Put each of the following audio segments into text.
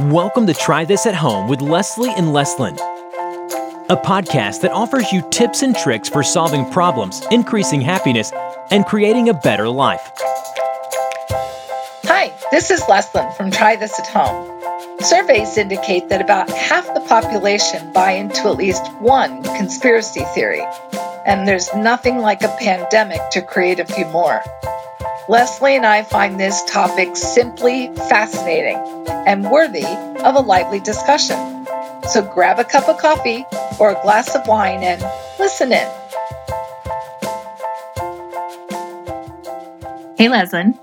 Welcome to Try This at Home with Leslie and Leslin, a podcast that offers you tips and tricks for solving problems, increasing happiness, and creating a better life. Hi, this is Leslin from Try This at Home. Surveys indicate that about half the population buy into at least one conspiracy theory, and there's nothing like a pandemic to create a few more. Leslie and I find this topic simply fascinating and worthy of a lively discussion. So grab a cup of coffee or a glass of wine and listen in. Hey, Leslin.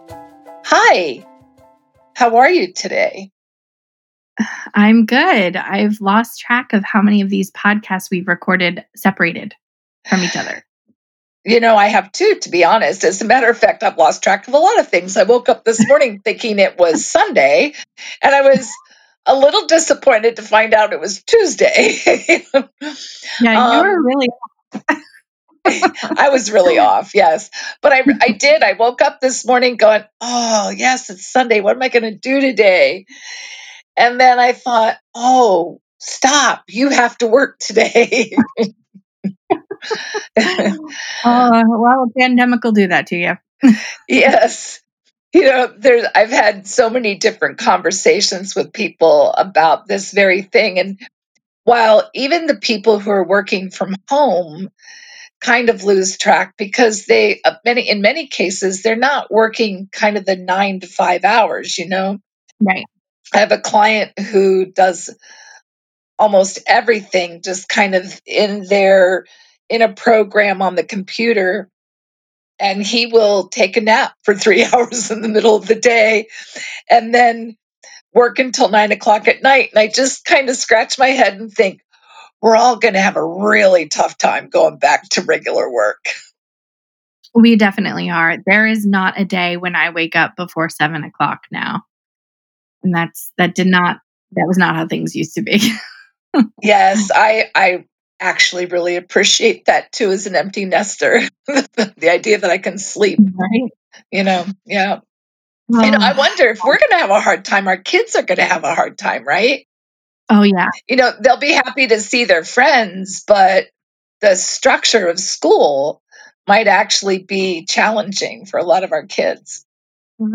Hi. How are you today? I'm good. I've lost track of how many of these podcasts we've recorded separated from each other. You know, I have two, to be honest. As a matter of fact, I've lost track of a lot of things. I woke up this morning thinking it was Sunday, and I was a little disappointed to find out it was Tuesday. yeah, you were um, really. I was really off, yes. But I, I did. I woke up this morning going, oh, yes, it's Sunday. What am I going to do today? And then I thought, oh, stop. You have to work today. Oh, well, a pandemic will do that to you. yes. You know, there's I've had so many different conversations with people about this very thing. And while even the people who are working from home kind of lose track because they uh, many in many cases they're not working kind of the 9 to 5 hours, you know. Right. I have a client who does almost everything just kind of in their in a program on the computer and he will take a nap for three hours in the middle of the day and then work until nine o'clock at night. And I just kind of scratch my head and think, we're all going to have a really tough time going back to regular work. We definitely are. There is not a day when I wake up before seven o'clock now. And that's, that did not, that was not how things used to be. yes, I, I actually really appreciate that too as an empty nester. the idea that I can sleep. Right. You know, yeah. know, I wonder if we're going to have a hard time, our kids are going to have a hard time, right? Oh, yeah. You know, they'll be happy to see their friends, but the structure of school might actually be challenging for a lot of our kids.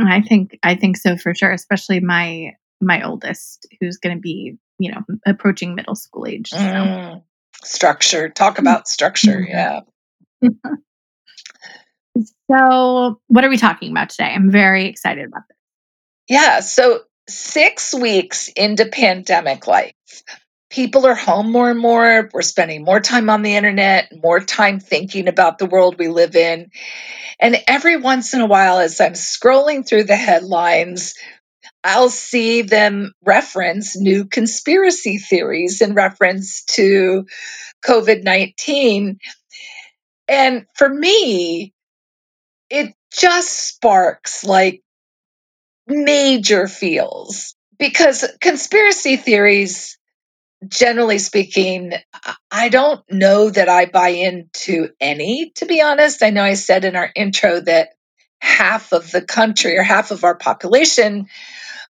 I think I think so for sure, especially my my oldest who's going to be, you know, approaching middle school age. So. Mm structure. Talk about structure. Mm-hmm. Yeah. so, what are we talking about today? I'm very excited about this. Yeah. So, six weeks into pandemic life, people are home more and more. We're spending more time on the internet, more time thinking about the world we live in. And every once in a while, as I'm scrolling through the headlines, I'll see them reference new conspiracy theories in reference to COVID 19. And for me, it just sparks like major feels because conspiracy theories, generally speaking, I don't know that I buy into any, to be honest. I know I said in our intro that half of the country or half of our population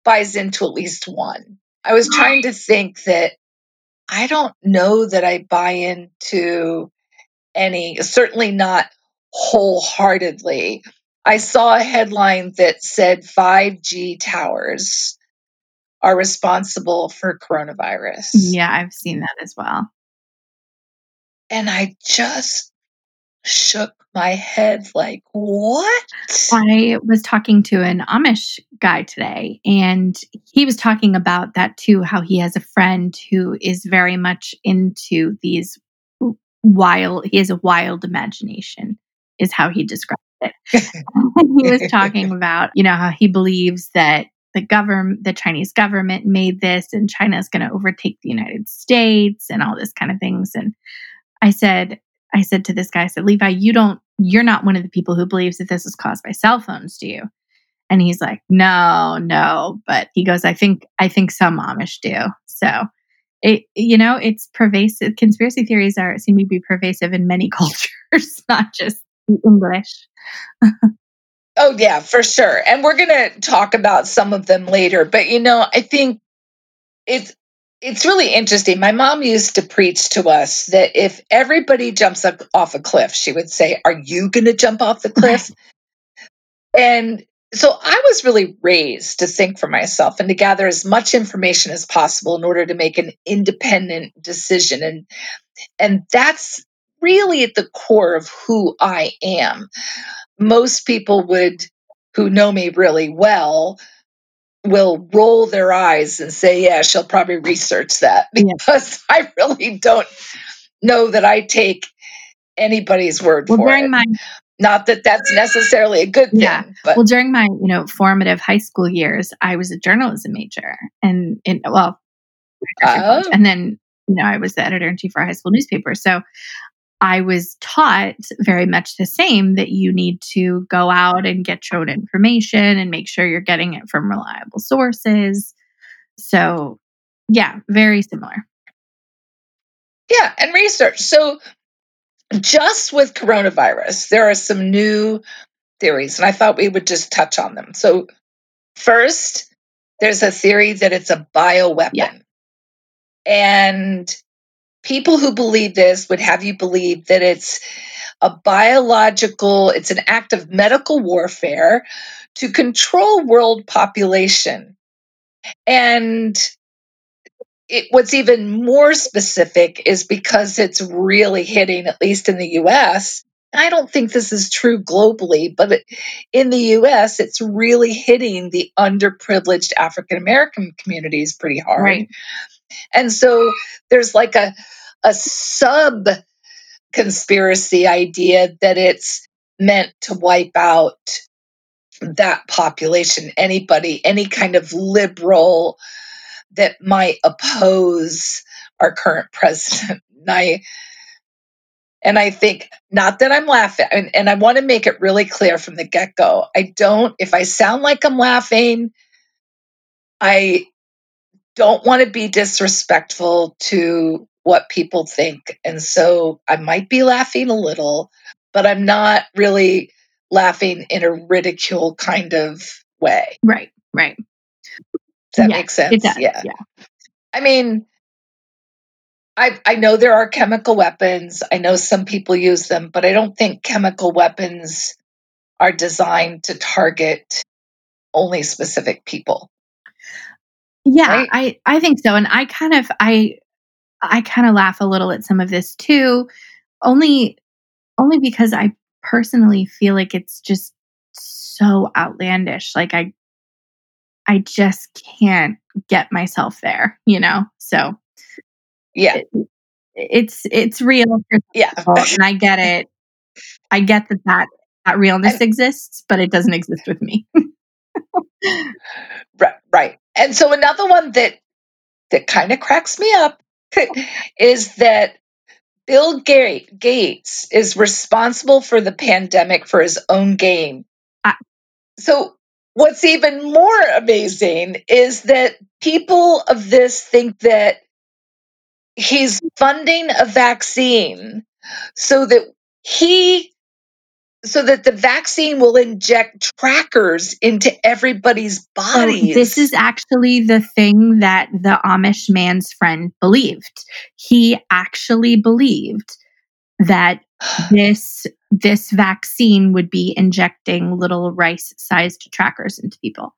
buys into at least one. I was trying to think that I don't know that I buy into any, certainly not wholeheartedly. I saw a headline that said 5G towers are responsible for coronavirus. Yeah, I've seen that as well. And I just shook my head like, what? I was talking to an Amish guy today, and he was talking about that too how he has a friend who is very much into these wild, he has a wild imagination, is how he described it. he was talking about, you know, how he believes that the government the chinese government made this and china is going to overtake the united states and all this kind of things and i said I said to this guy, I said, Levi, you don't, you're not one of the people who believes that this is caused by cell phones, do you? And he's like, no, no. But he goes, I think, I think some Amish do. So it, you know, it's pervasive. Conspiracy theories are, seem to be pervasive in many cultures, not just English. oh, yeah, for sure. And we're going to talk about some of them later. But, you know, I think it's it's really interesting. My mom used to preach to us that if everybody jumps up off a cliff, she would say, Are you going to jump off the cliff? and so I was really raised to think for myself and to gather as much information as possible in order to make an independent decision. And and that's really at the core of who I am. Most people would who know me really well will roll their eyes and say, Yeah, she'll probably research that because yeah. I really don't know that I take anybody's word well, for during it. My, Not that that's necessarily a good thing. Yeah. But. Well, during my you know formative high school years, I was a journalism major, and in well, oh. and then you know I was the editor in chief for a high school newspaper. So I was taught very much the same that you need to go out and get your own information and make sure you're getting it from reliable sources. So, yeah, very similar. Yeah, and research. So, just with coronavirus, there are some new theories, and I thought we would just touch on them. So, first, there's a theory that it's a bioweapon. Yeah. And people who believe this would have you believe that it's a biological, it's an act of medical warfare to control world population. And it, what's even more specific is because it's really hitting, at least in the US. I don't think this is true globally, but in the US, it's really hitting the underprivileged African American communities pretty hard. Right. And so there's like a a sub conspiracy idea that it's meant to wipe out that population anybody any kind of liberal that might oppose our current president. And i and i think not that i'm laughing and, and i want to make it really clear from the get-go i don't if i sound like i'm laughing i don't want to be disrespectful to what people think. And so I might be laughing a little, but I'm not really laughing in a ridicule kind of way. Right, right. Does that yeah, make sense? It does, yeah. yeah. I mean, I, I know there are chemical weapons. I know some people use them, but I don't think chemical weapons are designed to target only specific people. Yeah, right? I I think so and I kind of I I kind of laugh a little at some of this too, only only because I personally feel like it's just so outlandish. Like I I just can't get myself there, you know? So yeah. It, it's it's real yeah and i get it i get that that, that realness and, exists but it doesn't exist with me right right and so another one that that kind of cracks me up is that Bill Gates is responsible for the pandemic for his own gain. so, what's even more amazing is that people of this think that he's funding a vaccine so that he so that the vaccine will inject trackers into everybody's bodies. this is actually the thing that the Amish man's friend believed. He actually believed that this this vaccine would be injecting little rice-sized trackers into people.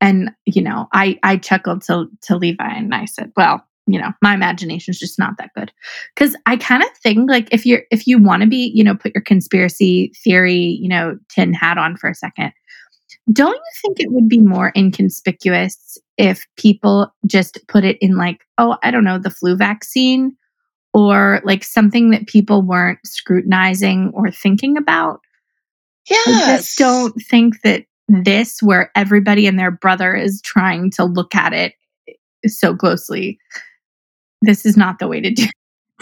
And you know, I I chuckled to to Levi and I said, "Well, you know my imagination is just not that good because i kind of think like if you're if you want to be you know put your conspiracy theory you know tin hat on for a second don't you think it would be more inconspicuous if people just put it in like oh i don't know the flu vaccine or like something that people weren't scrutinizing or thinking about yes. i just don't think that this where everybody and their brother is trying to look at it eh, so closely this is not the way to do it.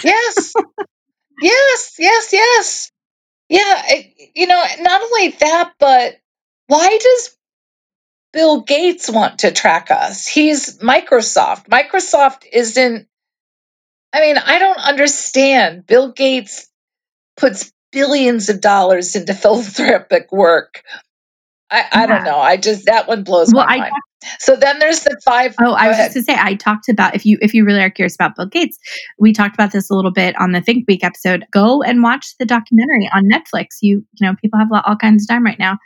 yes. Yes yes yes. Yeah you know not only that but why does bill gates want to track us? He's microsoft. Microsoft isn't i mean i don't understand. Bill gates puts billions of dollars into philanthropic work I, I don't know. I just that one blows Well, my I mind. So then there's the five. Oh, I was ahead. just to say I talked about if you if you really are curious about Bill Gates, we talked about this a little bit on the Think Week episode. Go and watch the documentary on Netflix. You you know people have all kinds of time right now,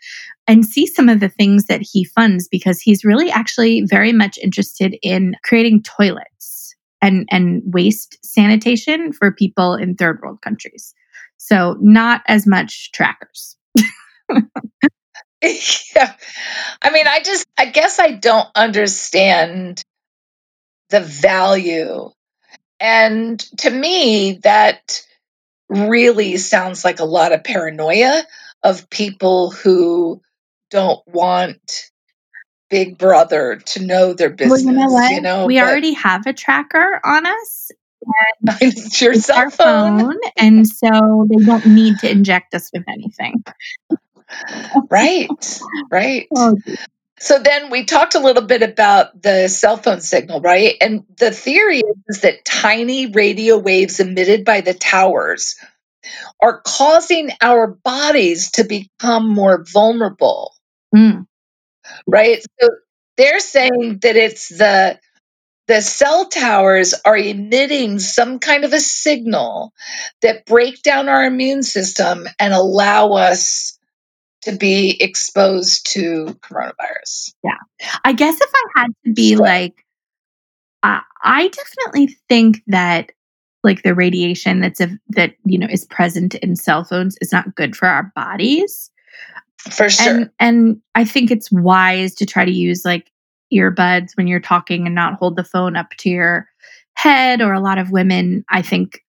and see some of the things that he funds because he's really actually very much interested in creating toilets and and waste sanitation for people in third world countries. So not as much trackers. yeah. I mean, I just, I guess I don't understand the value. And to me, that really sounds like a lot of paranoia of people who don't want Big Brother to know their business. well, you know what? You know, we but already have a tracker on us. it's your It's phone. phone, and so they don't need to inject us with anything. Right, right. Oh, So then we talked a little bit about the cell phone signal, right? And the theory is that tiny radio waves emitted by the towers are causing our bodies to become more vulnerable, Mm. right? So they're saying that it's the the cell towers are emitting some kind of a signal that break down our immune system and allow us to be exposed to coronavirus. Yeah. I guess if I had to be like, I, I definitely think that like the radiation that's a, that you know is present in cell phones is not good for our bodies. For sure. And and I think it's wise to try to use like earbuds when you're talking and not hold the phone up to your head. Or a lot of women, I think,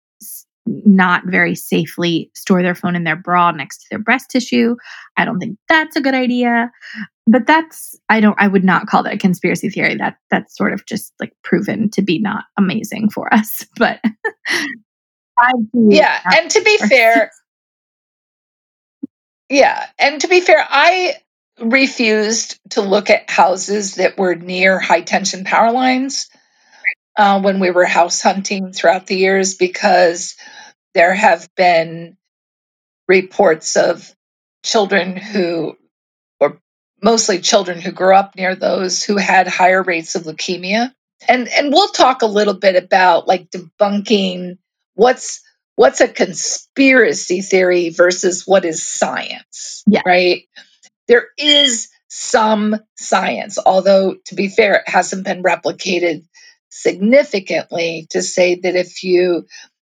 not very safely store their phone in their bra next to their breast tissue. I don't think that's a good idea. But that's I don't I would not call that a conspiracy theory. That that's sort of just like proven to be not amazing for us. But I Yeah, and to be fair, yeah, and to be fair, I refused to look at houses that were near high tension power lines uh, when we were house hunting throughout the years because there have been reports of children who, or mostly children who grew up near those who had higher rates of leukemia. And and we'll talk a little bit about like debunking what's what's a conspiracy theory versus what is science. Yeah. Right? There is some science, although to be fair, it hasn't been replicated significantly to say that if you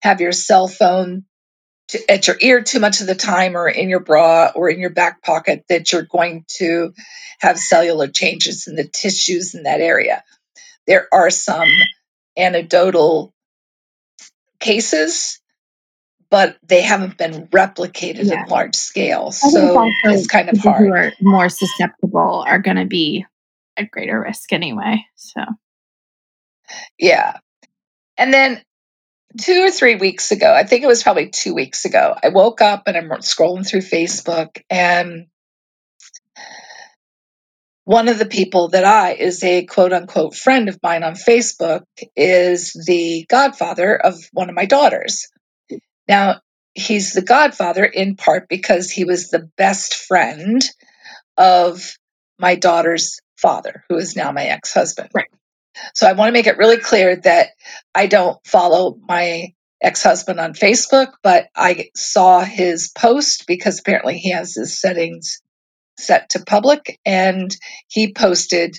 have your cell phone to, at your ear too much of the time or in your bra or in your back pocket that you're going to have cellular changes in the tissues in that area. There are some anecdotal cases, but they haven't been replicated Yeah. in large scale. So it's kind of people who are more susceptible are going to be at greater risk anyway. So Yeah. And then two or three weeks ago, I think it was probably two weeks ago, I woke up and I'm scrolling through Facebook and one of the people that I is a quote unquote friend of mine on Facebook is the godfather of one of my daughters. Now, he's the godfather in part because he was the best friend of my daughter's father, who is now my ex husband. Right. So I want to make it really clear that I don't follow my ex husband on Facebook, but I saw his post because apparently he has his settings set to public and he posted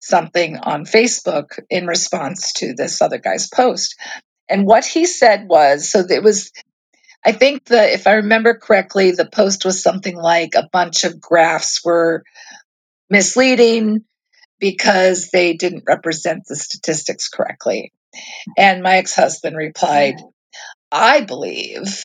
something on Facebook in response to this other guy's post. And what he said was so it was I think the if I remember correctly the post was something like a bunch of graphs were misleading because they didn't represent the statistics correctly. And my ex-husband replied, I believe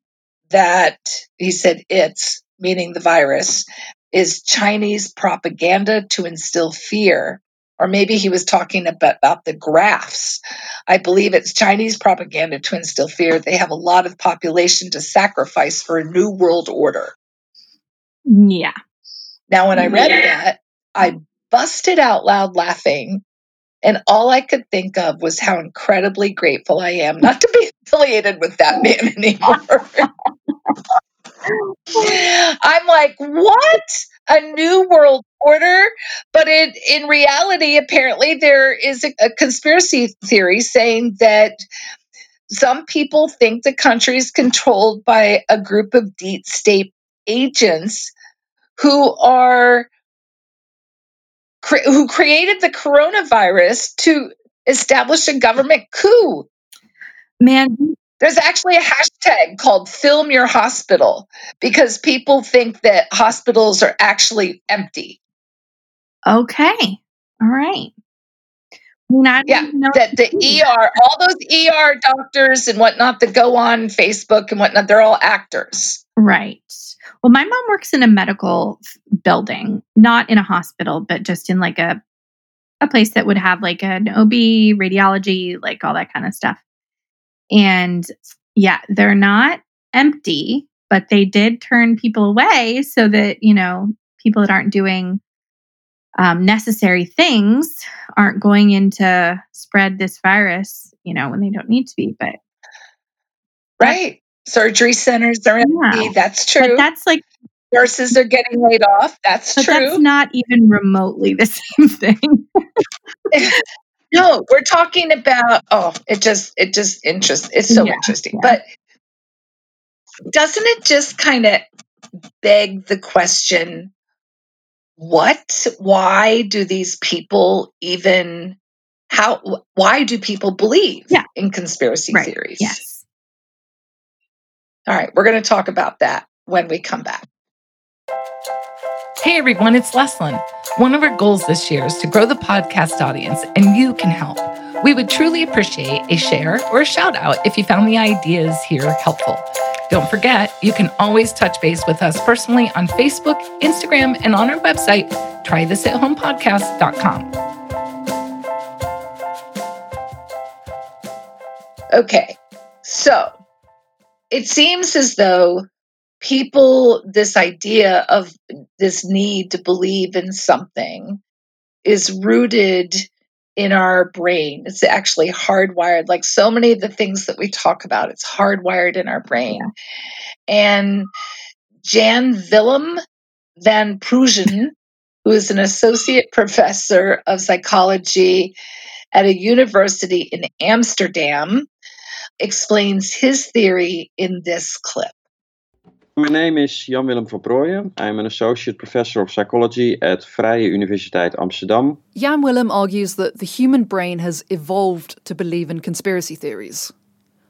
that he said it's meaning the virus is Chinese propaganda to instill fear. Or maybe he was talking about, about the graphs. I believe it's Chinese propaganda to instill fear. They have a lot of population to sacrifice for a new world order. yeah, Now, when I read Yeah. that, I busted out loud laughing. And all I could think of was how incredibly grateful I am not to be affiliated with that man anymore. I'm like, what? a new world order, but it, in reality, apparently, there is a, a conspiracy theory saying that some people think the country is controlled by a group of deep state agents who are cre- who created the coronavirus to establish a government coup. Man, There's actually a hashtag called Film Your Hospital because people think that hospitals are actually empty. okay. All right. I mean, I don't Yeah, know that the ER, all those ER doctors and whatnot that go on Facebook and whatnot, they're all actors. Right. Well, my mom works in a medical building, not in a hospital, but just in like a a place that would have like an OB, radiology, like all that kind of stuff. And yeah, they're not empty, but they did turn people away so that, you know, people that aren't doing um, necessary things aren't going in to spread this virus, you know, when they don't need to be. But Right. Surgery centers are empty. Yeah. That's but true. that's like Nurses are getting laid off. That's But true. that's not even remotely the same thing. No, we're talking about oh, it just it just interest it's so Yeah, interesting. yeah. But doesn't it just kind of beg the question what why do these people even how why do people believe Yeah. in conspiracy right. theories? Yes. All right, we're going to talk about that when we come back. Hey everyone, it's Leslin. One of our goals this year is to grow the podcast audience, and you can help. We would truly appreciate a share or a shout out if you found the ideas here helpful. Don't forget, you can always touch base with us personally on Facebook, Instagram, and on our website, trythisathomepodcast.com. Okay. So it seems as though people, this idea of this need to believe in something is rooted in our brain. It's actually hardwired. Like so many of the things that we talk about, it's hardwired in our brain. And Jan Willem van Prooijen, who is an associate professor of psychology at a university in Amsterdam, explains his theory in this clip. My name is Jan Willem van Prooijen. I'm an associate professor of psychology at Vrije Universiteit Amsterdam. Jan Willem argues that the human brain has evolved to believe in conspiracy theories.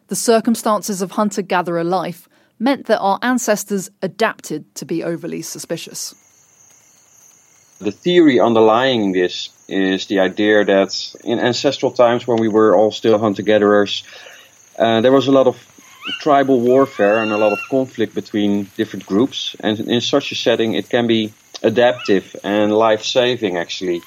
The circumstances of hunter gatherer life meant that our ancestors adapted to be overly suspicious. The theory underlying this is the idea that in ancestral times, when we were all still hunter gatherers, uh, there was a lot of tribal warfare and a lot of conflict between different groups. And in such a setting, it can be adaptive and life saving actually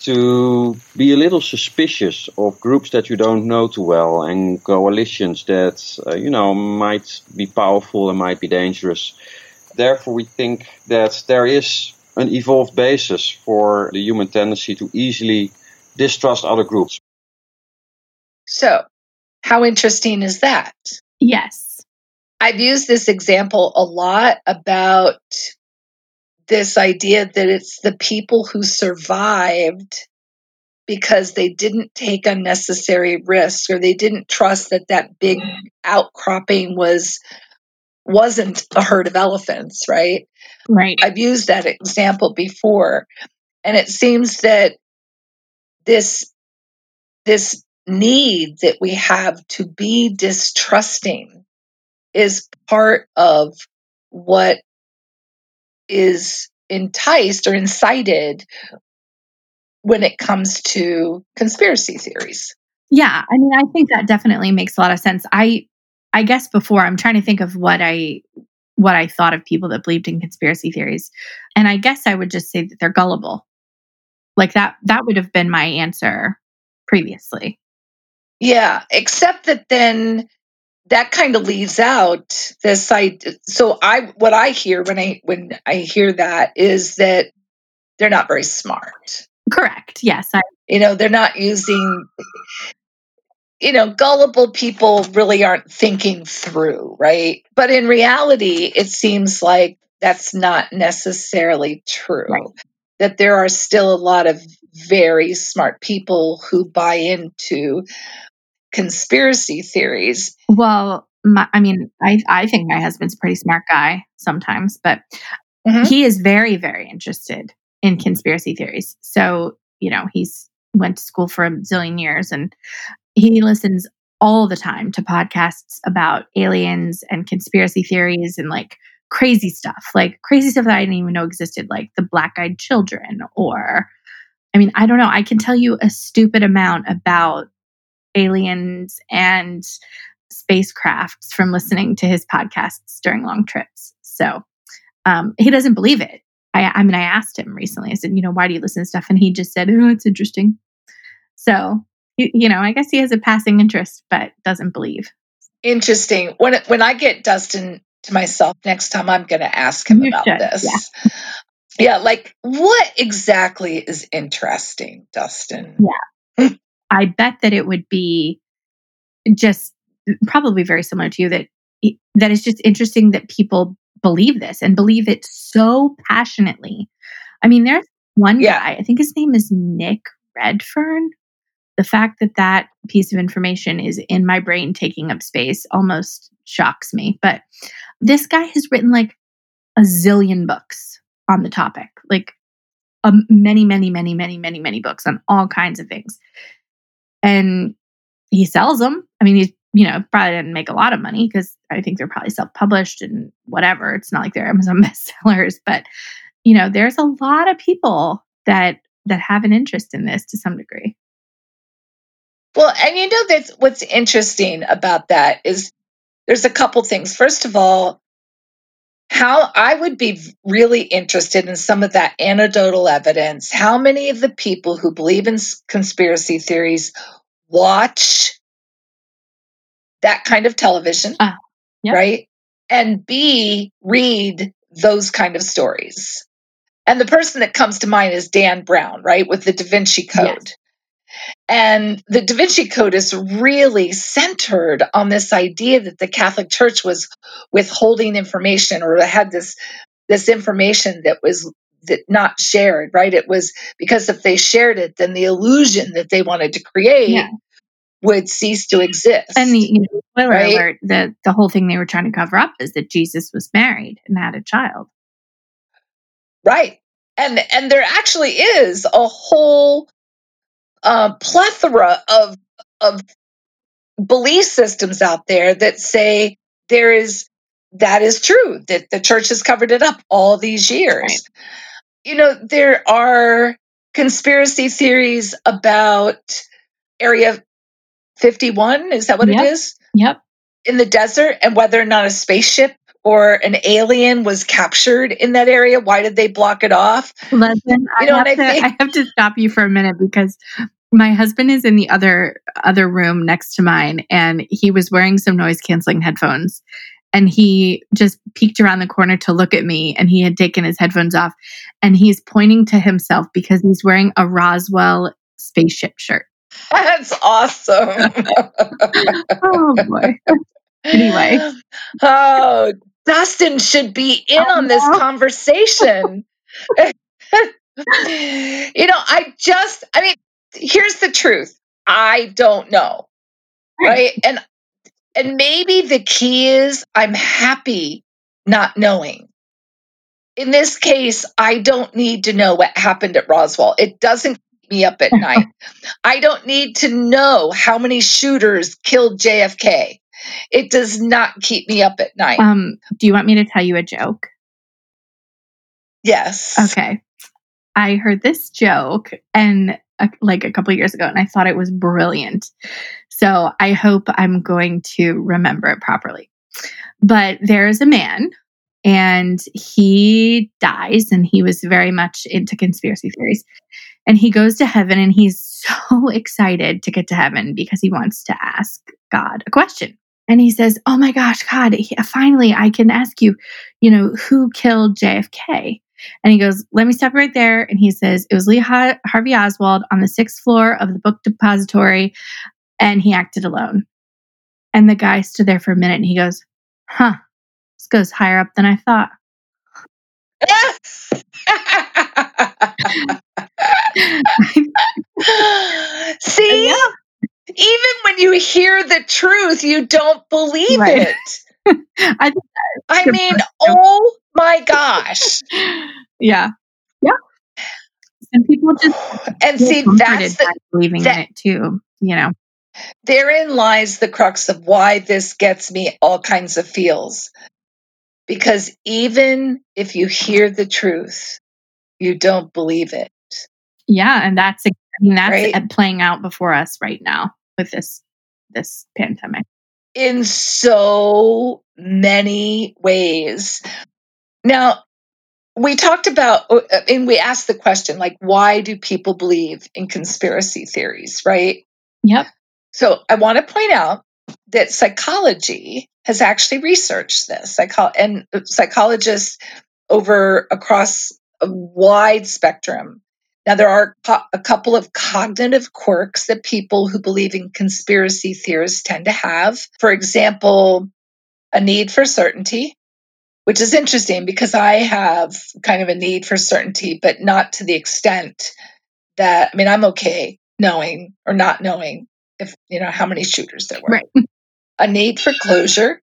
to be a little suspicious of groups that you don't know too well and coalitions that, uh, you know, might be powerful and might be dangerous. Therefore, we think that there is an evolved basis for the human tendency to easily distrust other groups. So, how interesting is that? Yes. I've used this example a lot about this idea that it's the people who survived because they didn't take unnecessary risks or they didn't trust that that big outcropping was wasn't a herd of elephants right Right. i've used that example before and it seems that this this need that we have to be distrusting is part of what is enticed or incited when it comes to conspiracy theories. Yeah. I mean, I think that definitely makes a lot of sense. I I guess before I'm trying to think of what I what I thought of people that believed in conspiracy theories. And I guess I would just say that they're gullible. Like that that would have been my answer previously. Yeah, except that then that kind of leaves out this side. So I what I hear when I when I hear that is that they're not very smart. Correct. Yes. I, You know, they're not using you know, gullible people really aren't thinking through, right? But in reality, it seems like that's not necessarily true. Right. That there are still a lot of very smart people who buy into conspiracy theories. Well, my, I mean, I, I think my husband's a pretty smart guy sometimes, but Mhm. he is very, very interested in conspiracy theories. So, you know, he's went to school for a zillion years and he listens all the time to podcasts about aliens and conspiracy theories and like crazy stuff, like crazy stuff that I didn't even know existed, like the black eyed children or I mean, I don't know. I can tell you a stupid amount about aliens and spacecrafts from listening to his podcasts during long trips. So um, he doesn't believe it. I, I mean, I asked him recently. I said, you know, why do you listen to stuff? And he just said, oh, it's interesting. So you, you know, I guess he has a passing interest, but doesn't believe. Interesting. When when I get Dustin to myself next time, I'm going to ask him You about should, this. Yeah. like what exactly is interesting, Dustin? I bet that it would be just probably very similar to you that that is just interesting that people believe this and believe it so passionately. I mean, there's one Yeah. guy, I think his name is Nick Redfern. The fact that that piece of information is in my brain taking up space almost shocks me. But this guy has written like a zillion books on the topic, like um, many, many, many, many, many, many books on all kinds of things. And he sells them. I mean, he's, you know, probably didn't make a lot of money because I think they're probably self published and whatever. It's not like they're Amazon bestsellers, but, you know, there's a lot of people that that have an interest in this to some degree. Well, and you know that's what's interesting about that is there's a couple things. First of all, how I would be really interested in some of that anecdotal evidence. How many of the people who believe in conspiracy theories watch that kind of television, ah, yep. right? And B, read those kind of stories. And the person that comes to mind is Dan Brown, right, with the Da Vinci Code. And the Da Vinci Code is really centered on this idea that the Catholic Church was withholding information or had this this information that was that not shared, right? It was because if they shared it, then the illusion that they wanted to create Yeah. would cease to exist. And the you know, spoiler Right. alert, the the whole thing they were trying to cover up is that Jesus was married and had a child. Right. And and there actually is a whole uh, plethora of of belief systems out there that say there is that is true that the church has covered it up all these years. Right. You know, there are conspiracy theories about Area 51, is that what Yep. it is? Yep. In the desert and whether or not a spaceship or an alien was captured in that area. Why did they block it off? I, You know have what I to? I have to stop you for a minute because my husband is in the other other room next to mine and he was wearing some noise canceling headphones and he just peeked around the corner to look at me and he had taken his headphones off and he's pointing to himself because he's wearing a Roswell spaceship shirt. That's awesome. Oh boy. Anyway. Oh, Dustin should be in I on this conversation. you know, I just, I mean, here's the truth. I don't know. Right. And, and maybe the key is I'm happy not knowing. In this case, I don't need to know what happened at Roswell. It doesn't keep me up at night. I don't need to know how many shooters killed JFK. It does not keep me up at night. Um, do you want me to tell you a joke? yes. Okay. I heard this joke and uh, like a couple years ago and I thought it was brilliant. So I hope I'm going to remember it properly. But there's a man and he dies and he was very much into conspiracy theories. And he goes to heaven and he's so excited to get to heaven because he wants to ask God a question. And he says, "Oh my gosh, God, he- finally I can ask you, you know, who killed JFK?" And he goes, Let me stop right there. And he says, It was Lee Har- Harvey Oswald on the sixth floor of the book depository, and he acted alone. And the guy stood there for a minute and he goes, Huh, this goes higher up than I thought. See, Yeah. Even when you hear the truth, you don't believe Right. it. I I mean, oh my gosh. yeah. Yeah. And people just And see, that's the, believing that- in it too, you know. therein lies the crux of why this gets me all kinds of feels. Because even if you hear the truth, you don't believe it. Yeah, and that's I mean that's Right. playing out before us right now with this this pandemic. in so many ways. Now, we talked about, uh, and we asked the question, like, why do people believe in conspiracy theories, right? Yep. So I want to point out that psychology has actually researched this. Psycho- and psychologists over across a wide spectrum. Now, there are co- a couple of cognitive quirks that people who believe in conspiracy theories tend to have. For example, a need for certainty, which is interesting because I have kind of a need for certainty, but not to the extent that, I mean, I'm okay knowing or not knowing if, you know, how many shooters there were. Right. A need for closure.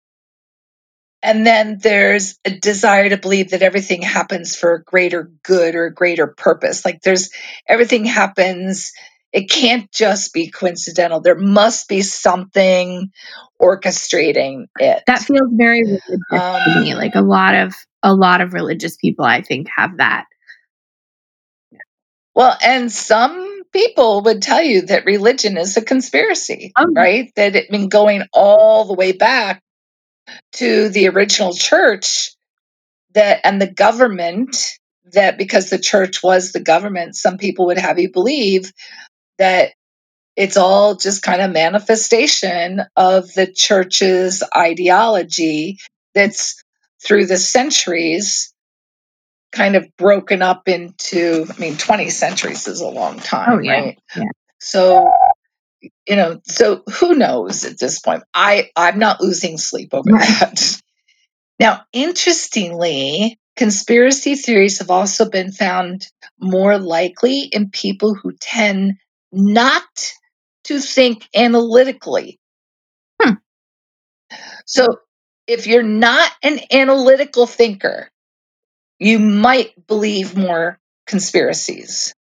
And then there's a desire to believe that everything happens for a greater good or a greater purpose. Like there's everything happens, it can't just be coincidental. There must be something orchestrating it. That feels very religious to Um, me. Like a lot of a lot of religious people I think have that. Well, and some people would tell you that religion is a conspiracy, Oh, right? That it been going all the way back to the original church that and the government that because the church was the government, some people would have you believe that it's all just kind of manifestation of the church's ideology that's through the centuries kind of broken up into i mean 20 centuries is a long oh, time Oh, yeah. right Yeah. so you know so who knows at this point i i'm not losing sleep over Right. that now interestingly conspiracy theories have also been found more likely in people who tend not to think analytically Hmm. so if you're not an analytical thinker you might believe more conspiracies.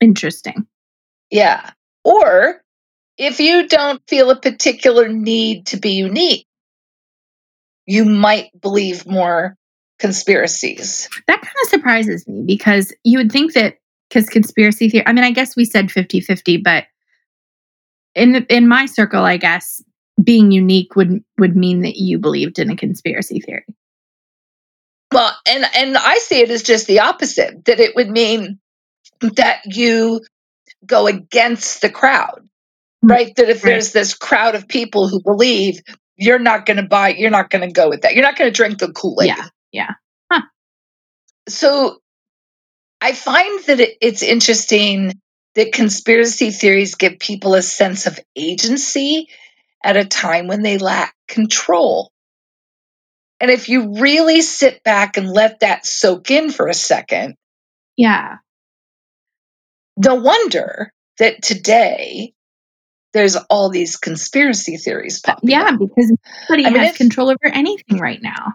Interesting. Yeah. Or if you don't feel a particular need to be unique, you might believe more conspiracies. That kind of surprises me because you would think that because conspiracy theory, I mean, I guess we said 50 50, but in the, in my circle, I guess being unique would would mean that you believed in a conspiracy theory. Well, and and I see it as just the opposite that it would mean that you go against the crowd. Right? That if Right. there's this crowd of people who believe you're not going to buy, you're not going to go with that. You're not going to drink the Kool-Aid. Yeah, yeah. so I find that it, it's interesting that conspiracy theories give people a sense of agency at a time when they lack control. And if you really sit back and let that soak in for a second, Yeah. no wonder that today there's all these conspiracy theories popping Yeah, up. because nobody I mean, has control over anything right now.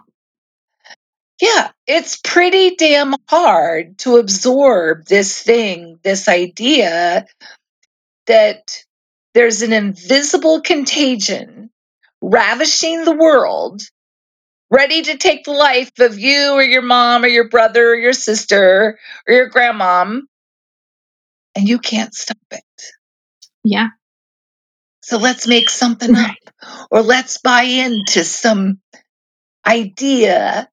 Yeah, it's pretty damn hard to absorb this thing, this idea that there's an invisible contagion ravishing the world, ready to take the life of you or your mom or your brother or your sister or your grandmom, and you can't stop it. Yeah. So let's make something up or let's buy into some idea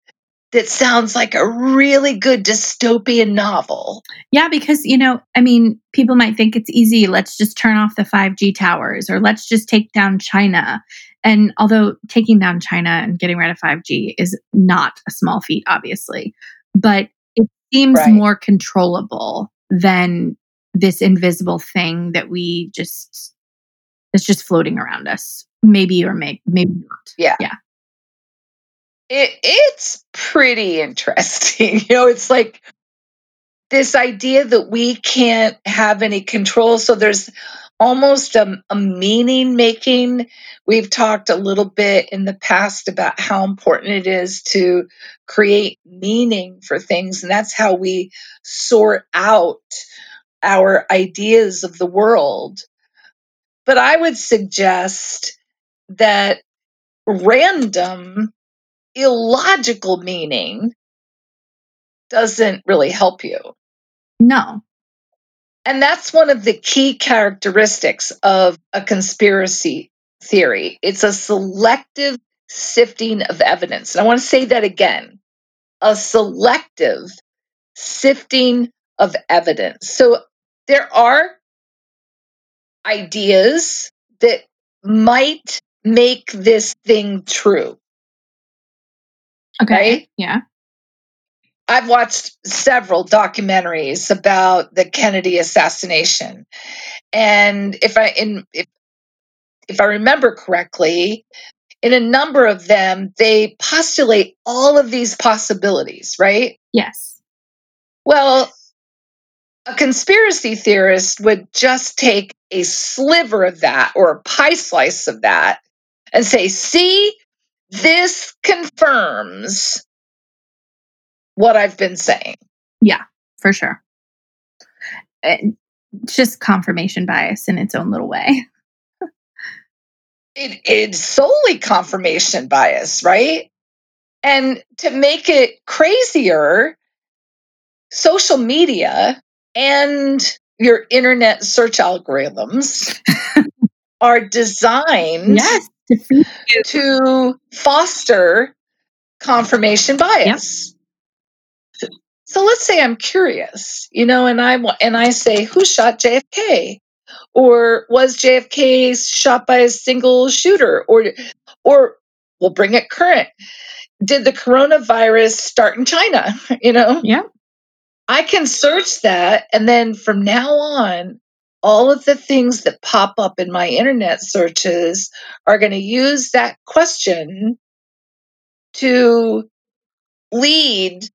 that sounds like a really good dystopian novel. Yeah, because, you know, I mean, people might think it's easy. Let's just turn off the 5G towers or let's just take down China. And although taking down China and getting rid of 5G is not a small feat, obviously, but it seems Right. more controllable than this invisible thing that we just, that's just floating around us. Maybe or may, maybe not. Yeah. Yeah. it, it's pretty interesting. You know, it's like this idea that we can't have any control. So there's almost a, a meaning making. We've talked a little bit in the past about how important it is to create meaning for things, and that's how we sort out our ideas of the world. But I would suggest that random, illogical meaning doesn't really help you. No. And that's one of the key characteristics of a conspiracy theory. It's a selective sifting of evidence. And I want to say that again a selective sifting of evidence. So there are ideas that might make this thing true. Okay. Right? Yeah. I've watched several documentaries about the Kennedy assassination. And if I in if if I remember correctly, in a number of them they postulate all of these possibilities, right? Yes. Well, a conspiracy theorist would just take a sliver of that or a pie slice of that and say, see, this confirms what I've been saying. Yeah, for sure. It's just confirmation bias in its own little way. It, it's solely confirmation bias, right? And to make it crazier, social media and your internet search algorithms are designed Yes. To to foster confirmation bias. So let's say I'm curious, you know, and I and I say, who shot JFK, or was JFK shot by a single shooter, or or we'll bring it current. Did the coronavirus start in China? You know, Yeah. I can search that, and then from now on, all of the things that pop up in my internet searches are going to use that question to lead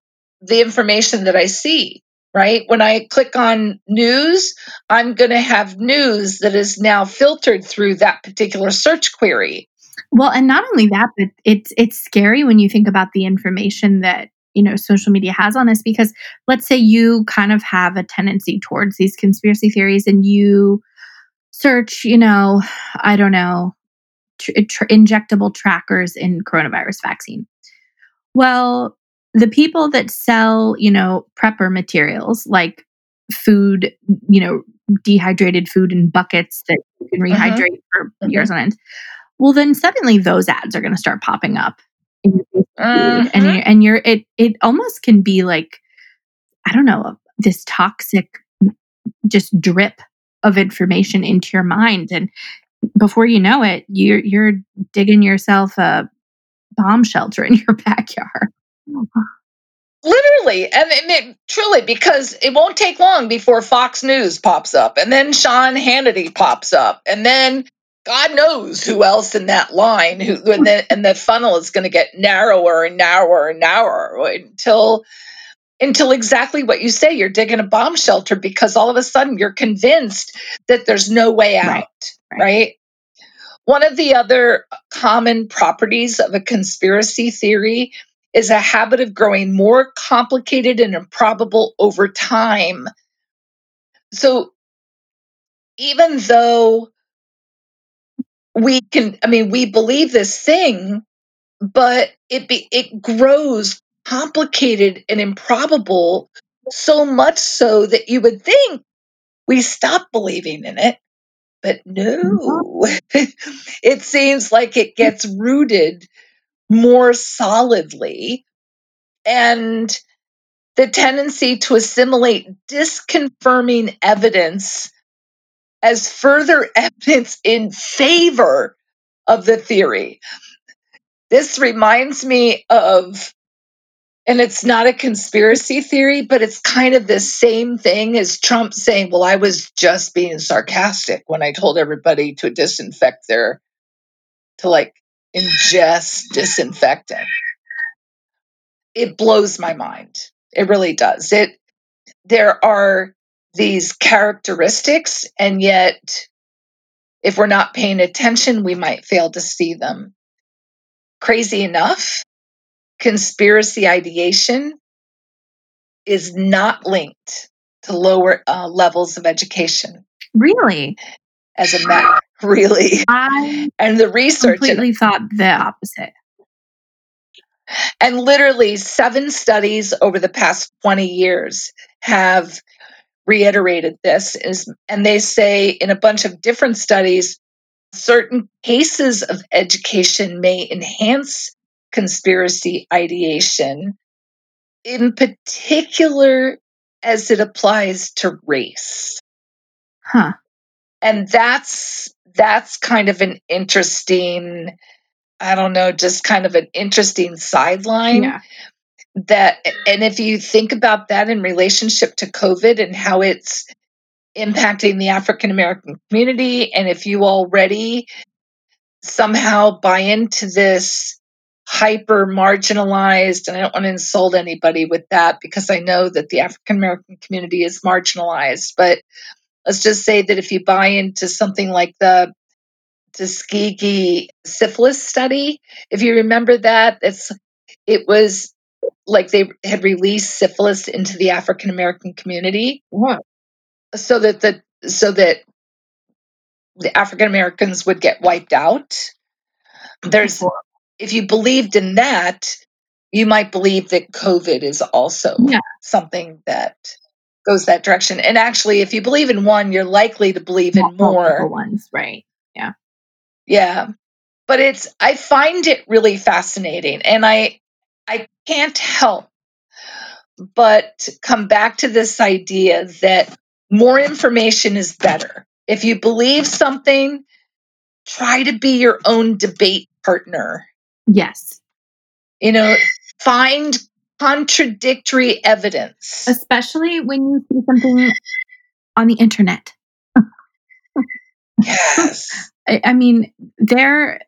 the information that I see, right? When I click on news, I'm going to have news that is now filtered through that particular search query. Well, and not only that, but it's it's scary when you think about the information that you know social media has on this because let's say you kind of have a tendency towards these conspiracy theories and you search, you know, I don't know, tr- tr- injectable trackers in coronavirus vaccine. Well, the people that sell, you know, prepper materials like food, you know, dehydrated food in buckets that you can Mhm. rehydrate for Mhm. years on end. Well, then suddenly those ads are going to start popping up, feed, and Mhm. you and you're it. It almost can be like I don't know this toxic, just drip of information into your mind, and before you know it, you're you're digging yourself a bomb shelter in your backyard. Literally, and it- truly, because it won't take long before Fox News pops up, and then Sean Hannity pops up, and then God knows who else in that line. Who and the and the funnel is going to get narrower and narrower and narrower until until exactly what you say. You're digging a bomb shelter because all of a sudden you're convinced that there's no way out. Right, right? right. One of the other common properties of a conspiracy theory is a habit of growing more complicated and improbable over time. So even though we can, I mean, we believe this thing, but it be, it grows complicated and improbable so much so that you would think we stop believing in it. But no, it seems like it gets rooted more solidly. And the tendency to assimilate disconfirming evidence as further evidence in favor of the theory. This reminds me of, and it's not a conspiracy theory, but it's kind of the same thing as Trump saying, Well, I was just being sarcastic when I told everybody to disinfect their, to like ingest disinfectant. it blows my mind. It really does. It there are these characteristics and yet if we're not paying attention, we might fail to see them. Crazy enough, conspiracy ideation is not linked to lower uh, levels of education. Really? As a matter, really. I and the research completely and, thought the opposite. And literally, seven studies over the past 20 years have reiterated this. Is, and they say in a bunch of different studies, certain cases of education may enhance conspiracy ideation, in particular as it applies to race. Huh. And that's that's kind of an interesting I don't know, just kind of an interesting sideline. Yeah. That and if you think about that in relationship to COVID and how it's impacting the African American community, and if you already somehow buy into this hyper marginalized, and I don't want to insult anybody with that because I know that the African American community is marginalized, but let's just say that if you buy into something like the Tuskegee syphilis study, if you remember that, it's it was like they had released syphilis into the African American community. What? So that the so that the African Americans would get wiped out. There's if you believed in that, you might believe that COVID is also Yeah. something that goes that direction. And actually, if you believe in one, you're likely to believe in Multiple more. ones, right? Yeah. Yeah. But it's I find it really fascinating and I can't help but come back to this idea that more information is better. If you believe something, try to be your own debate partner. Yes. You know, find contradictory evidence. Especially when you see something on the internet. Yes. I, I mean, there,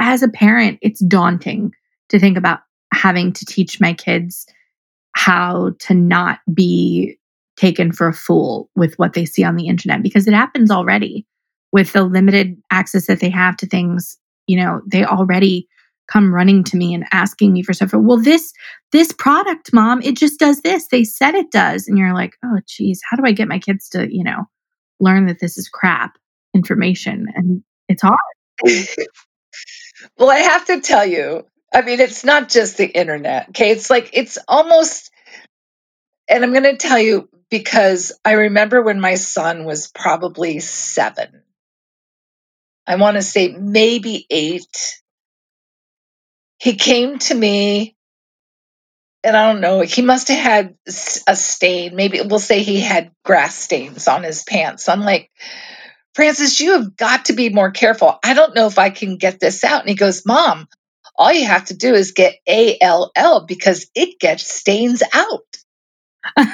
as a parent, it's daunting to think about having to teach my kids how to not be taken for a fool with what they see on the internet because it happens already with the limited access that they have to things you know they already come running to me and asking me for stuff. Well this this product mom it just does this. They said it does. And you're like oh geez how do i get my kids to you know learn that this is crap information? And it's hard. Well, I have to tell you, I mean, it's not just the internet. Okay. It's like, it's almost, and I'm going to tell you because I remember when my son was probably seven. I want to say maybe eight. He came to me, and I don't know, he must have had a stain. Maybe we'll say he had grass stains on his pants. I'm like, Francis, you have got to be more careful. I don't know if I can get this out. And he goes, Mom, all you have to do is get ALL because it gets stains out.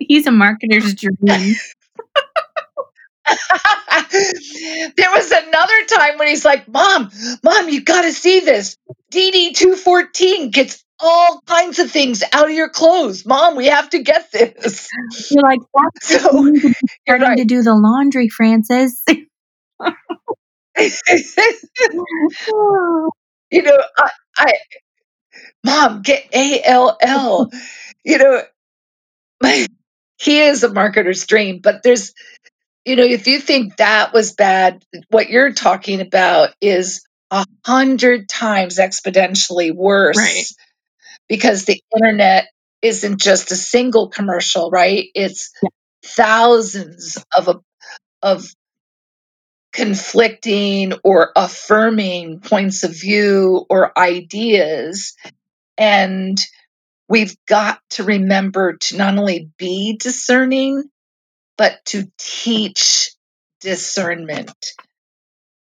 He's a marketer's dream. there was another time when he's like, Mom, Mom, you got to see this. DD214 gets all kinds of things out of your clothes. Mom, we have to get this. You're like, that's So, you need to be You're right. to do the laundry, Francis. You know, I, I, Mom, get ALL. you know, my, he is a marketer's dream, but there's, you know, if you think that was bad, what you're talking about is a hundred times exponentially worse Right. because the internet isn't just a single commercial, right? It's Yeah. thousands of a, of conflicting or affirming points of view or ideas. And we've got to remember to not only be discerning but to teach discernment.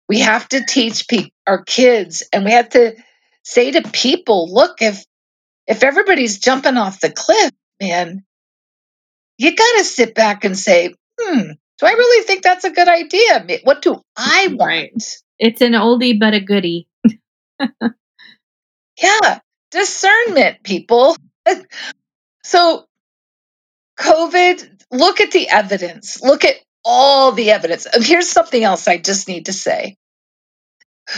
We have to teach pe- our kids and we have to say to people look if if everybody's jumping off the cliff man you got to sit back and say hmm do i really think that's a good idea what do i want Right. It's an oldie but a goodie. yeah discernment, people. so, COVID, look at the evidence. Look at all the evidence. Here's something else I just need to say.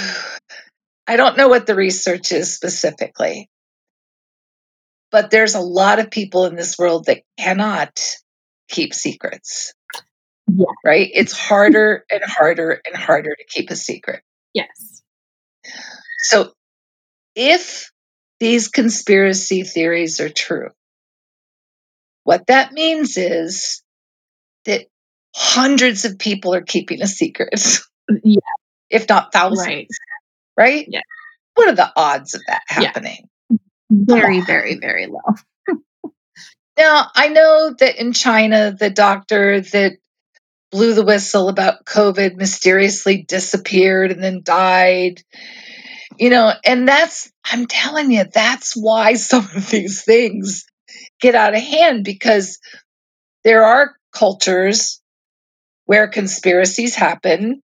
I don't know what the research is specifically, but there's a lot of people in this world that cannot keep secrets. Yeah. Right? It's harder and harder and harder to keep a secret. Yes. So if these conspiracy theories are true, what that means is that hundreds of people are keeping a secret. Mm, yeah. If not thousands. Right. Right? Yeah. What are the odds of that Yeah. happening? Mm-hmm. Very, very, very low. Now, I know that in China, the doctor that blew the whistle about COVID mysteriously disappeared and then died. You know, and that's, I'm telling you, that's why some of these things get out of hand because there are cultures where conspiracies happen,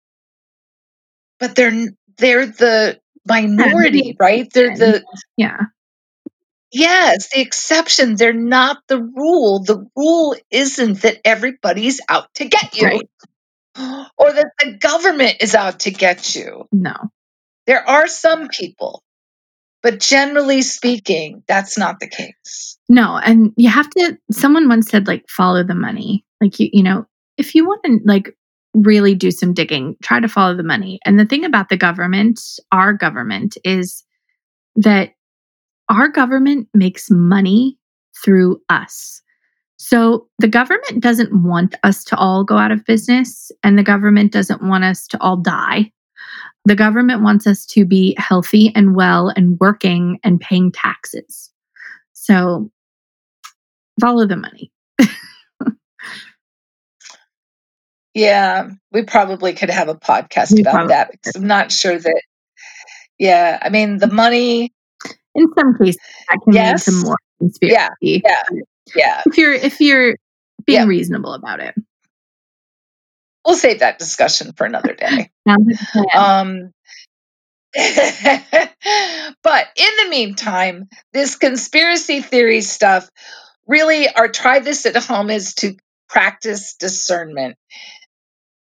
but they're they're the minority, right? They're the Yeah. Yes, the exception. They're not the rule. The rule isn't that everybody's out to get you Right. or that the government is out to get you. No. There are some people, but generally speaking, that's not the case. No. And you have to, someone once said, like, follow the money. Like, you, you know, if you want to, like, really do some digging, try to follow the money. And the thing about the government, our government, is that our government makes money through us. So the government doesn't want us to all go out of business, and the government doesn't want us to all die. The government wants us to be healthy and well and working and paying taxes. So follow the money. Yeah, we probably could have a podcast We about probably that because I'm not sure that. Yeah, I mean, the money. In some cases, that can Yes. lead to more conspiracy. Yeah. Yeah, If you're if you're being Yeah. reasonable about it. we'll save that discussion for another day. Sounds like a plan. Um, but in the meantime, this conspiracy theory stuff really, our try this at home is to practice discernment.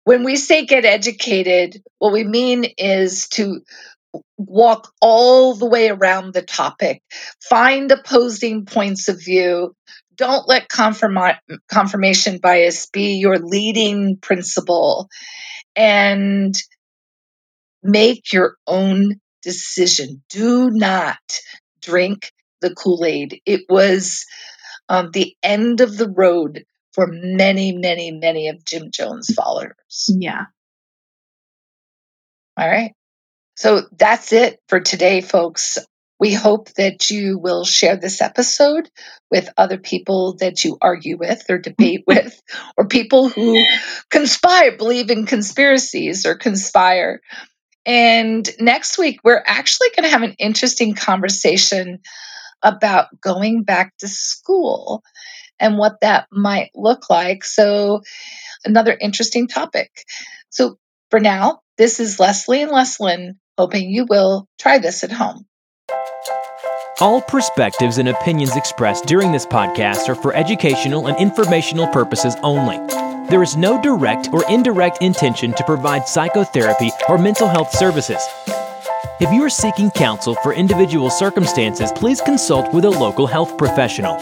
When we say get educated, what we mean is to walk all the way around the topic, find opposing points of view. Don't let confirma- confirmation bias be your leading principle. And make your own decision. Do not drink the Kool Aid. It was um, the end of the road for many, many, many of Jim Jones' followers. yeah. All right. So that's it for today, folks. We hope that you will share this episode with other people that you argue with or debate with, or people who conspire, believe in conspiracies or conspire. And next week, we're actually going to have an interesting conversation about going back to school and what that might look like. So, another interesting topic. So, for now, this is Leslie and Leslin, hoping you will try this at home. All perspectives and opinions expressed during this podcast are for educational and informational purposes only. There is no direct or indirect intention to provide psychotherapy or mental health services. If you are seeking counsel for individual circumstances, please consult with a local health professional.